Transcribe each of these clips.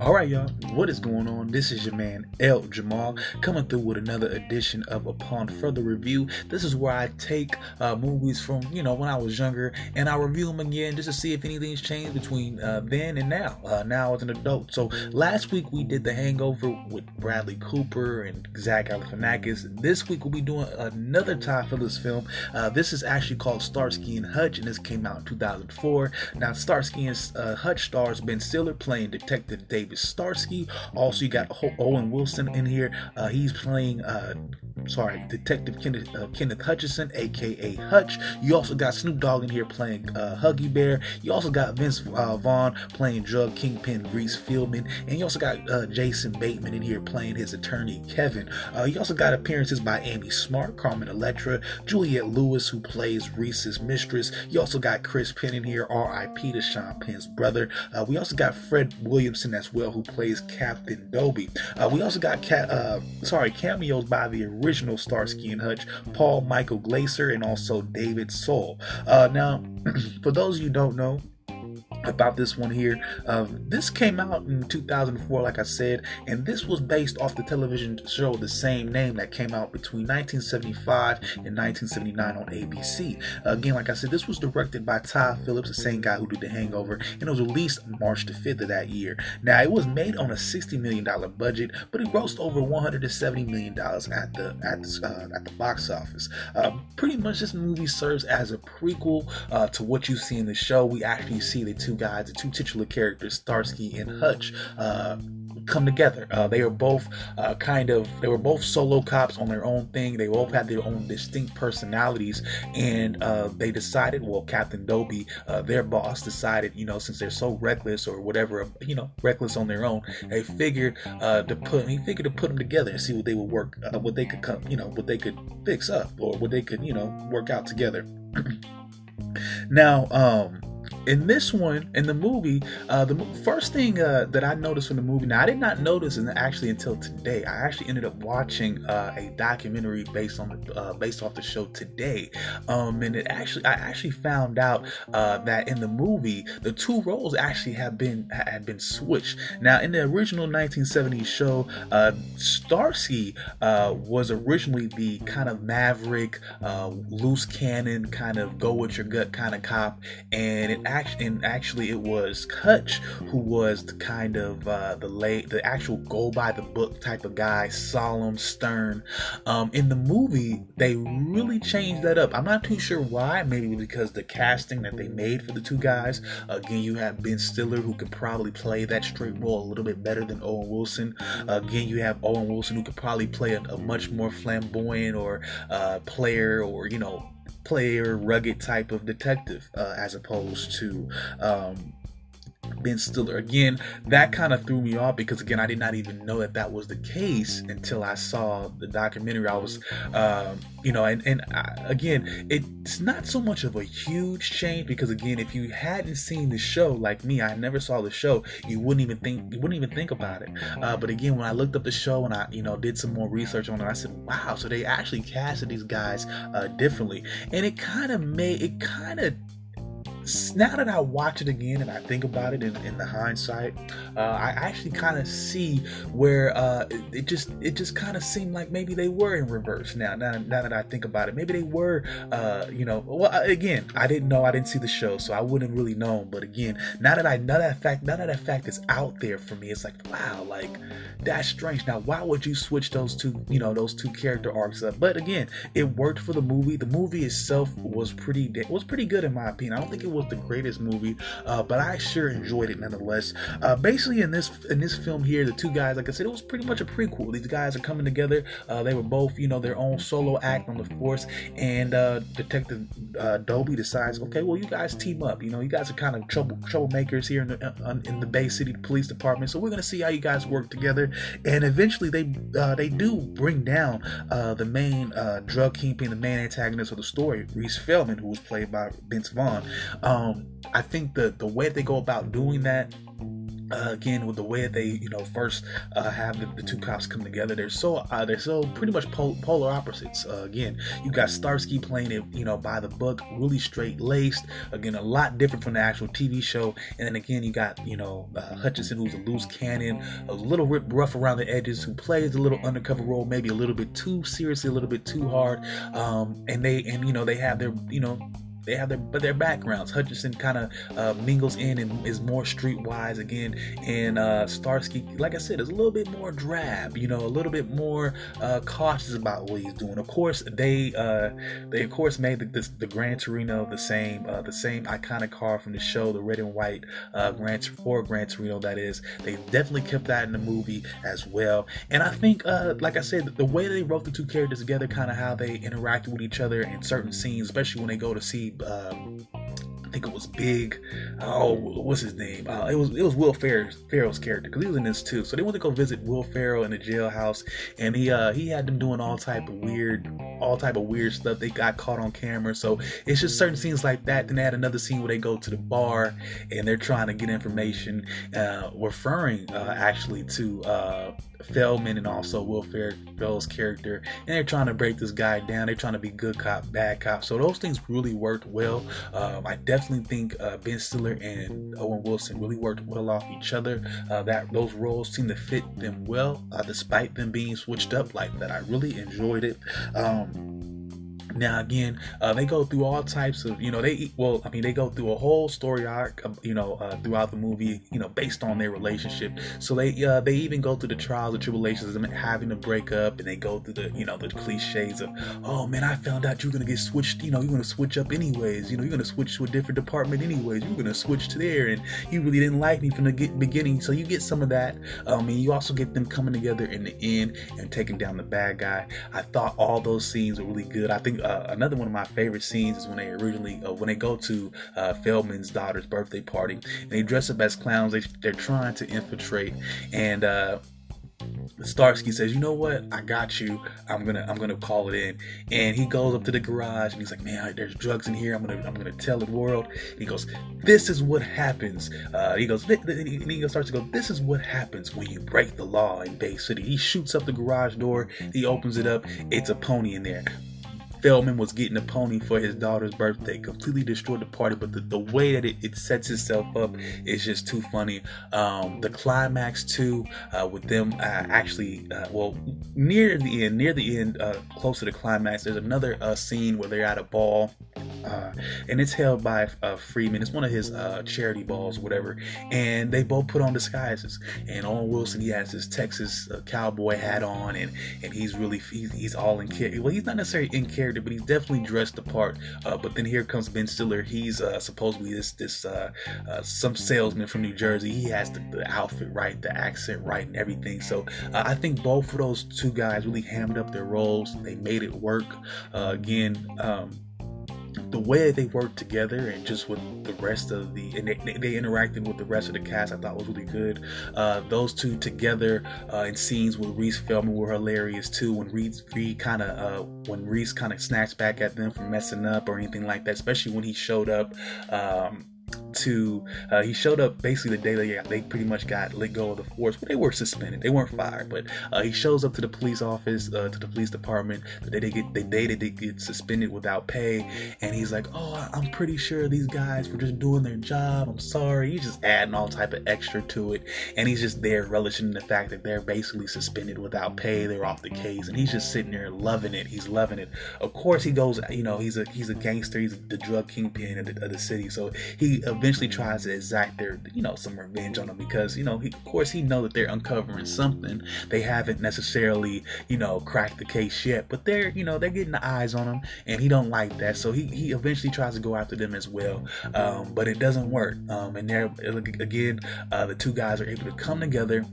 All right, y'all, what is going on? This is your man El Jamal coming through with another edition of Upon Further Review. This is where I take uh, movies from, you know, when I was younger and I review them again just to see if anything's changed between uh, then and now, uh, now as an adult. So last week we did The Hangover with Bradley Cooper and Zach Galifianakis. This week we'll be doing another Todd Phillips film. Uh, this is actually called Starsky and Hutch, and this came out in 2004. Now, Starsky and uh, Hutch stars Ben Stiller playing Detective David Starsky. Also, you got Owen Wilson in here. Uh, he's playing, uh, sorry, Detective Kenneth, uh, Kenneth Hutchison, aka Hutch. You also got Snoop Dogg in here playing uh, Huggy Bear. You also got Vince uh, Vaughn playing drug kingpin Reese Feldman, and you also got uh, Jason Bateman in here playing his attorney Kevin. you also got appearances by Amy Smart, Carmen Electra, Juliette Lewis, who plays Reese's mistress. You also got Chris Penn in here, R.I.P. to Sean Penn's brother. we also got Fred Williamson as well who plays Captain Dobey. Uh, we also got ca- uh, sorry cameos by the original Starsky and Hutch, Paul Michael Glaser, and also David Soul. Uh, now, for those of you don't know, about this one here. Uh, this came out in 2004, like I said, and this was based off the television show the same name that came out between 1975 and 1979 on ABC. Uh, again, like I said, this was directed by Todd Phillips, the same guy who did The Hangover, and it was released March the 5th of that year. Now, it was made on a $60 million budget, but it grossed over $170 million at the at the, uh, at the box office. Uh, pretty much, this movie serves as a prequel uh, to what you see in the show. We actually see the two two guys, the two titular characters, Starsky and Hutch, uh, come together. Uh, they are both uh, kind of they were both solo cops on their own thing. They both had their own distinct personalities, and uh, they decided. Well, Captain Dobey, uh, their boss, decided. You know, since they're so reckless or whatever, you know, reckless on their own, they figured uh, to put. He figured to put them together and see what they would work, uh, what they could come, you know, what they could fix up or what they could, you know, work out together. now, um, in this one in the movie uh, the first thing uh, that i noticed in the movie now i did not notice and actually until today. I actually ended up watching uh, a documentary based on the uh, based off the show today. Um, and it actually i actually found out uh, that in the movie the two roles actually have been had been switched. Now in the original 1970s show uh, starsky was originally the kind of maverick loose cannon kind of go with your gut kind of cop. And it actually, and actually, it was Hutch who was the kind of uh, the late, the actual go by the book type of guy, solemn, stern. Um, in the movie, they really changed that up. I'm not too sure why. Maybe because the casting that they made for the two guys. Again, you have Ben Stiller who could probably play that straight role a little bit better than Owen Wilson. again, you have Owen Wilson who could probably play a, a much more flamboyant or uh, player or you know player, rugged type of detective, uh, as opposed to um, Ben Stiller. Again, that kind of threw me off because again, I did not even know that that was the case until I saw the documentary. I was, um, you know, and and I, again, it's not so much of a huge change because again, if you hadn't seen the show like me, I never saw the show, you wouldn't even think you wouldn't even think about it. Uh, but again, when I looked up the show and I, you know, did some more research on it, I said, wow, so they actually casted these guys uh, differently, and it kind of made it kind of now that I watch it again and I think about it in, in the hindsight, uh, I actually kind of see where uh, it, it, just it just kind of seemed like maybe they were in reverse. Now, now, now that I think about it, maybe they were, uh, you know. Well, again, I didn't know, I didn't see the show, so I wouldn't really know. But again, now that I know that fact, now that that fact is out there for me, it's like wow, like that's strange. Now, why would you switch those two, you know, those two character arcs up? But again, it worked for the movie. The movie itself was pretty was pretty good in my opinion. I don't think it was the greatest movie, uh, but I sure enjoyed it nonetheless. Uh, basically, in this in this film here, the two guys, like I said, it was pretty much a prequel. These guys are coming together. Uh, they were both, you know, their own solo act on the force, and uh, Detective uh, Dobey decides, okay, well, you guys team up. You know, you guys are kind of trouble troublemakers here in the uh, in the Bay City Police Department, so we're gonna see how you guys work together. And eventually, they they do bring down the main drug kingpin, the main antagonist of the story, Reese Feldman, who was played by Vince Vaughn. Um, I think the the way they go about doing that uh, again with the way they you know first uh, have the, the, two cops come together they're so uh, they're so pretty much pol- polar opposites. Uh, again you got starsky playing it you know by the book really straight laced. Again a lot different from the actual tv show. And then again you got you know uh, hutchison who's a loose cannon a little rough around the edges who plays a little undercover role maybe a little bit too seriously a little bit too hard. Um, and they and you know they have their you know they have their but their backgrounds. Hutchinson kind of uh, mingles in and is more streetwise again, and uh, Starsky, like I said, is a little bit more drab. You know, a little bit more uh, cautious about what he's doing. Of course, they uh, they of course made the, the, the Gran Torino the same uh, the same iconic car from the show, the red and white uh, Gran Ford Gran Torino. That is, they definitely kept that in the movie as well. And I think, uh, like I said, the way they wrote the two characters together, kind of how they interacted with each other in certain scenes, especially when they go to see um, I think it was Big. Oh, what's his name? Uh, it was it was Will Ferrell's, Ferrell's character because he was in this too. So they went to go visit Will Ferrell in the jailhouse, and he uh, he had them doing all type of weird, all type of weird stuff. They got caught on camera, so it's just certain scenes like that. Then they had another scene where they go to the bar and they're trying to get information, uh, referring uh, actually to uh, Feldman and also Will Ferrell's character, and they're trying to break this guy down. They're trying to be good cop, bad cop. So those things really worked well. Um, I definitely think uh, Ben Stiller and Owen Wilson really worked well off each other. Uh, that those roles seem to fit them well, uh, despite them being switched up like that. I really enjoyed it. Um, now again, uh, they go through all types of, you know, they well, I mean, they go through a whole story arc, you know, uh, throughout the movie, you know, based on their relationship. So they uh, they even go through the trials and tribulations of having to break up, and they go through the, you know, the cliches of, oh man, I found out you're gonna get switched, you know, you're gonna switch up anyways, you know, you're gonna switch to a different department anyways, you're gonna switch to there, and you really didn't like me from the beginning, so you get some of that. Um, and you also get them coming together in the end and taking down the bad guy. I thought all those scenes were really good. I think uh, another one of my favorite scenes is when they originally uh, when they go to uh, Feldman's daughter's birthday party and they dress up as clowns. They, they're trying to infiltrate and. Uh, Starsky says, "You know what? I got you. I'm gonna I'm gonna call it in." And he goes up to the garage and he's like, "Man, there's drugs in here. I'm gonna I'm gonna tell the world." And he goes, "This is what happens." Uh, he goes, and he starts to go, "This is what happens when you break the law in Bay City." He shoots up the garage door. He opens it up. It's a pony in there. Feldman was getting a pony for his daughter's birthday, completely destroyed the party. But the, the way that it, it sets itself up is just too funny. Um, the climax too, uh, with them uh, actually, uh, well, near the end, near the end, uh, close to the climax, there's another uh, scene where they're at a ball, uh, and it's held by Freeman. It's one of his charity balls, whatever. And they both put on disguises. And Owen Wilson, he has his Texas cowboy hat on, and and he's really he's, he's all in character. Well, he's not necessarily in character character, but he's definitely dressed the part. Uh, but then here comes Ben Stiller. He's uh, supposedly this this uh, uh some salesman from New Jersey. He has the, the, outfit right, the accent right, and everything. So uh, I think both of those two guys really hammed up their roles. They made it work. Uh, again. Um, the way they worked together and just with the rest of the and they, they with the rest of the cast I thought was really good. Uh, those two together uh, in scenes with Reese Feldman were hilarious too. When Reese, Reese kind of uh, when Reese kind of snatched back at them for messing up or anything like that, especially when he showed up. Um, to uh, he showed up basically the day they, they pretty much got let go of the force but they were suspended. They weren't fired but uh, he shows up to the police office uh, to the police department the day they get the day they get suspended without pay and he's like oh i'm pretty sure these guys were just doing their job. I'm sorry. He's just adding all type of extra to it and he's just there relishing the fact that they're basically suspended without pay. They're off the case and he's just sitting there loving it. He's loving it. Of course he goes you know he's a he's a gangster. He's the drug kingpin of the, of the city. So he eventually tries to exact their, you know, some revenge on them because, you know, he, of course he know that they're uncovering something. They haven't necessarily, you know, cracked the case yet, but they're, you know, they're getting the eyes on him, and he don't like that. So he, he eventually tries to go after them as well, um, but it doesn't work. Um, and there again, uh, the two guys are able to come together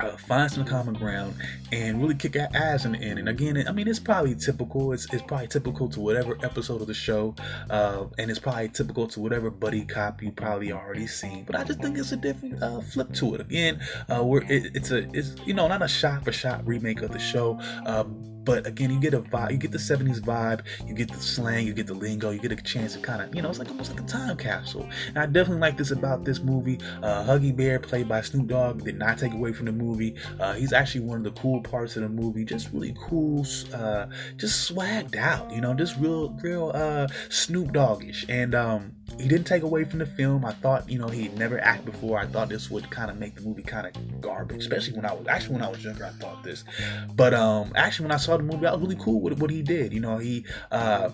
uh, find some common ground and really kick our ass in the end. And again, I mean, it's probably typical. It's, it's probably typical to whatever episode of the show, uh, and it's probably typical to whatever buddy cop you probably already seen. But I just think it's a different uh, flip to it. Again, uh, where it, it's a it's you know not a shot for shot remake of the show. Um, but again, you get a vibe, you get the 70s vibe, you get the slang, you get the lingo, you get a chance to kind of, you know, it's like almost like a time capsule. And I definitely like this about this movie. Uh, Huggy Bear, played by Snoop Dogg, did not take away from the movie. Uh, he's actually one of the cool parts of the movie. Just really cool, uh, just swagged out, you know, just real, real uh, Snoop Doggish. And um, he didn't take away from the film. I thought, you know, he'd never act before. I thought this would kind of make the movie kind of garbage, especially when I was actually when I was younger. I thought this, but um, actually when I saw the movie, I was really cool with what he did. You know, he uh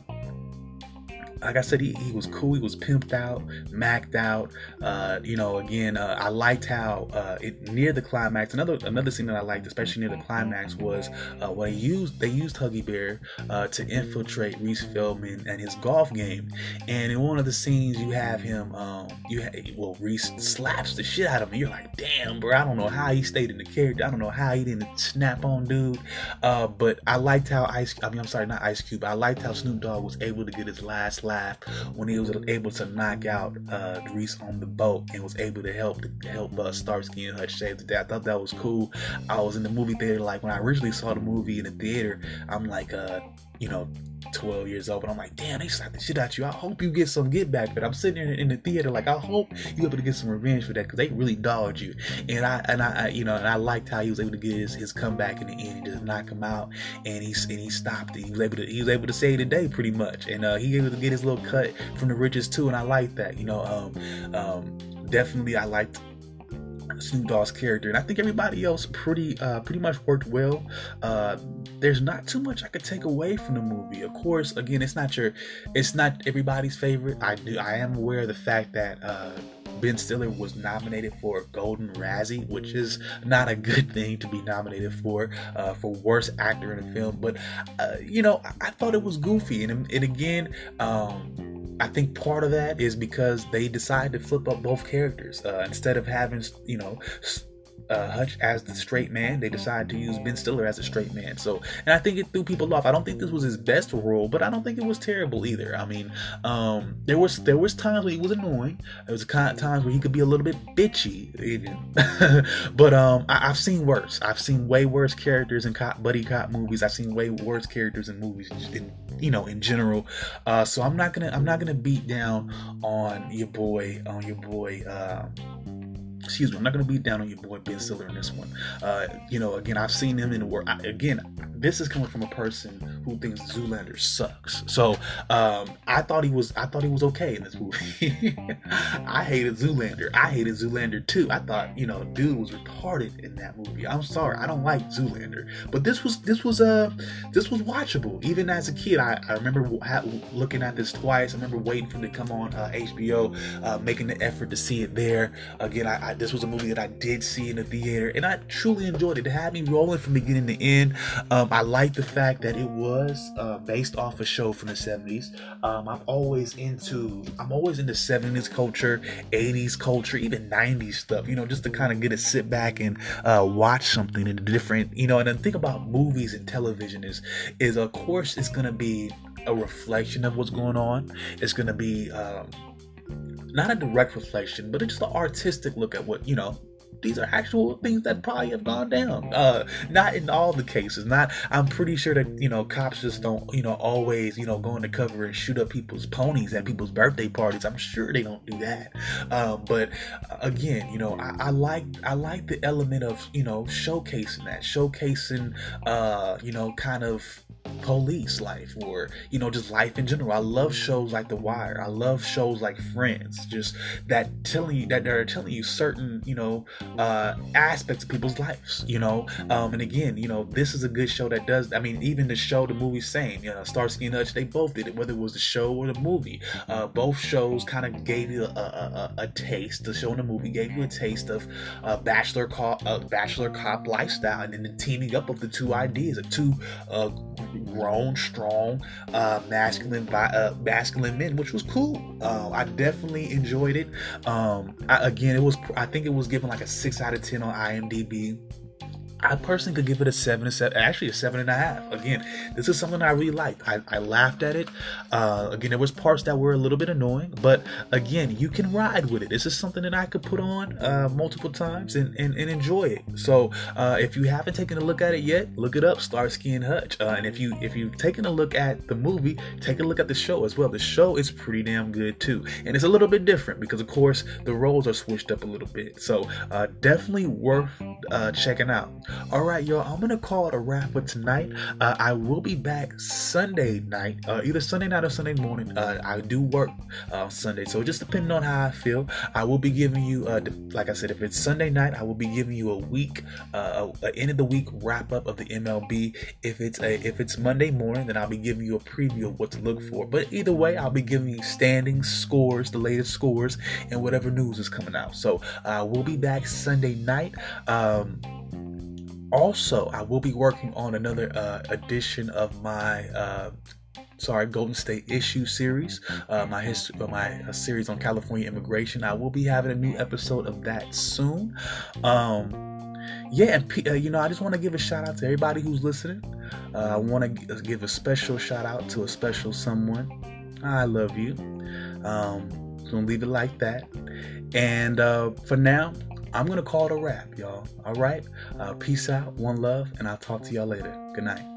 like I said, he, he was cool. He was pimped out, macked out. Uh, you know, again, uh, I liked how uh, it near the climax. Another another scene that I liked, especially near the climax, was uh, when used they used Huggy Bear uh, to infiltrate Reese Feldman and his golf game. And in one of the scenes, you have him. Um, you ha- well, Reese slaps the shit out of him. You're like, damn, bro. I don't know how he stayed in the character. I don't know how he didn't snap on dude. Uh, but I liked how Ice. I mean, I'm sorry, not Ice Cube. I liked how Snoop Dogg was able to get his last when he was able to knock out uh, Reese on the boat and was able to help to help uh, Starsky and Hutch save the day. I thought that was cool. I was in the movie theater like when I originally saw the movie in the theater. I'm like, uh, you know, 12 years old, but I'm like, damn, they slapped the shit out you. I hope you get some get back. But I'm sitting in, in the theater like, I hope you able to get some revenge for that because they really dogged you. And I and I, you know, and I liked how he was able to get his, his comeback in the end. He just knock him out, and he and he stopped. He was able to he was able to save the day pretty much, and uh, he able to get his little cut from the riches too. And I like that. You know, um, um, definitely I liked Snoop Dogg's character, and I think everybody else pretty uh, pretty much worked well. Uh, there's not too much I could take away from the movie. Of course, again, it's not your, it's not everybody's favorite. I do, I am aware of the fact that uh, Ben Stiller was nominated for a Golden Razzie, which is not a good thing to be nominated for uh, for worst actor in a film. But uh, you know, I, I, thought it was goofy, and and again. Um, I think part of that is because they decided to flip up both characters uh, instead of having you know uh, Hutch as the straight man. They decided to use Ben Stiller as a straight man. So, and I think it threw people off. I don't think this was his best role, but I don't think it was terrible either. I mean, um, there was there was times where he was annoying. There was kind of times where he could be a little bit bitchy. but um, I, have seen worse. I've seen way worse characters in cop buddy cop movies. I've seen way worse characters in movies in you know in general. Uh, so I'm not gonna I'm not gonna beat down on your boy on your boy. Uh, excuse me, I'm not going to beat down on your boy Ben Stiller in this one. Uh, you know, again, I've seen him in the work. Again, this is coming from a person who thinks Zoolander sucks. So um, I thought he was, I thought he was okay in this movie. I hated Zoolander. I hated Zoolander too. I thought, you know, dude was retarded in that movie. I'm sorry, I don't like Zoolander, but this was, this was, uh, this was watchable. Even as a kid, I, I remember looking at this twice. I remember waiting for it to come on uh, HBO, uh, making the effort to see it there. Again, I this was a movie that I did see in the theater, and I truly enjoyed it. It had me rolling from beginning to end. Um, I like the fact that it was uh, based off a show from the 70s. Um, I'm always into I'm always into 70s culture, 80s culture, even 90s stuff. You know, just to kind of get to sit back and uh, watch something in a different. You know, and then think about movies and television is is of course it's gonna be a reflection of what's going on. It's gonna be um, not a direct reflection, but it's just an artistic look at what you know. These are actual things that probably have gone down. Uh, not in all the cases. Not. I'm pretty sure that you know cops just don't you know always you know go undercover and shoot up people's ponies at people's birthday parties. I'm sure they don't do that. Um, but uh, again, you know, I, I, like I like the element of you know showcasing that, showcasing uh, you know kind of police life or you know just life in general. I love shows like the wire. I love shows like friends just that telling you that they're telling you certain you know uh aspects of people's lives you know? Um and again you know this is a good show that does i mean even the show the movie same you know starsky and hutch they both did it whether it was the show or the movie. Uh both shows kind of gave you a, a, a, taste. The show and the movie gave you a taste of uh bachelor cop uh, bachelor cop lifestyle and then the teaming up of the two ideas of two uh grown, strong, uh, masculine, uh, masculine men, which was cool. Uh, I definitely enjoyed it. Um, I, again, it was. I think it was given like a six out of ten on IMDb. I personally could give it a seven, a seven, actually a seven and a half. Again, this is something I really liked. I, I laughed at it. Uh, again, there was parts that were a little bit annoying, but again, you can ride with it. This is something that I could put on uh, multiple times and, and, and, enjoy it. So uh, if you haven't taken a look at it yet, look it up, Starsky and Hutch. Uh, and if you if you've taken a look at the movie, take a look at the show as well. The show is pretty damn good too, and it's a little bit different because of course the roles are switched up a little bit. So uh, definitely worth uh, checking out. All right, y'all. I'm gonna call it a wrap for tonight. Uh, I will be back Sunday night, uh, either Sunday night or Sunday morning. Uh, I do work uh, Sunday, so just depending on how I feel, I will be giving you, uh, like I said, if it's Sunday night, I will be giving you a week, uh, a end of the week wrap up of the MLB. If it's a if it's Monday morning, then I'll be giving you a preview of what to look for. But either way, I'll be giving you standings, scores, the latest scores, and whatever news is coming out. So uh, we'll be back Sunday night. Um, also, I will be working on another uh, edition of my uh, sorry Golden State issue series, uh, my history, uh, my uh, series on California immigration. I will be having a new episode of that soon. Um, yeah, and uh, you know, I just want to give a shout out to everybody who's listening. Uh, I want to give a special shout out to a special someone. I love you. Um, gonna leave it like that. And uh, for now, I'm going to call it a wrap, y'all. All right? Uh, peace out, one love, and I'll talk to y'all later. Good night.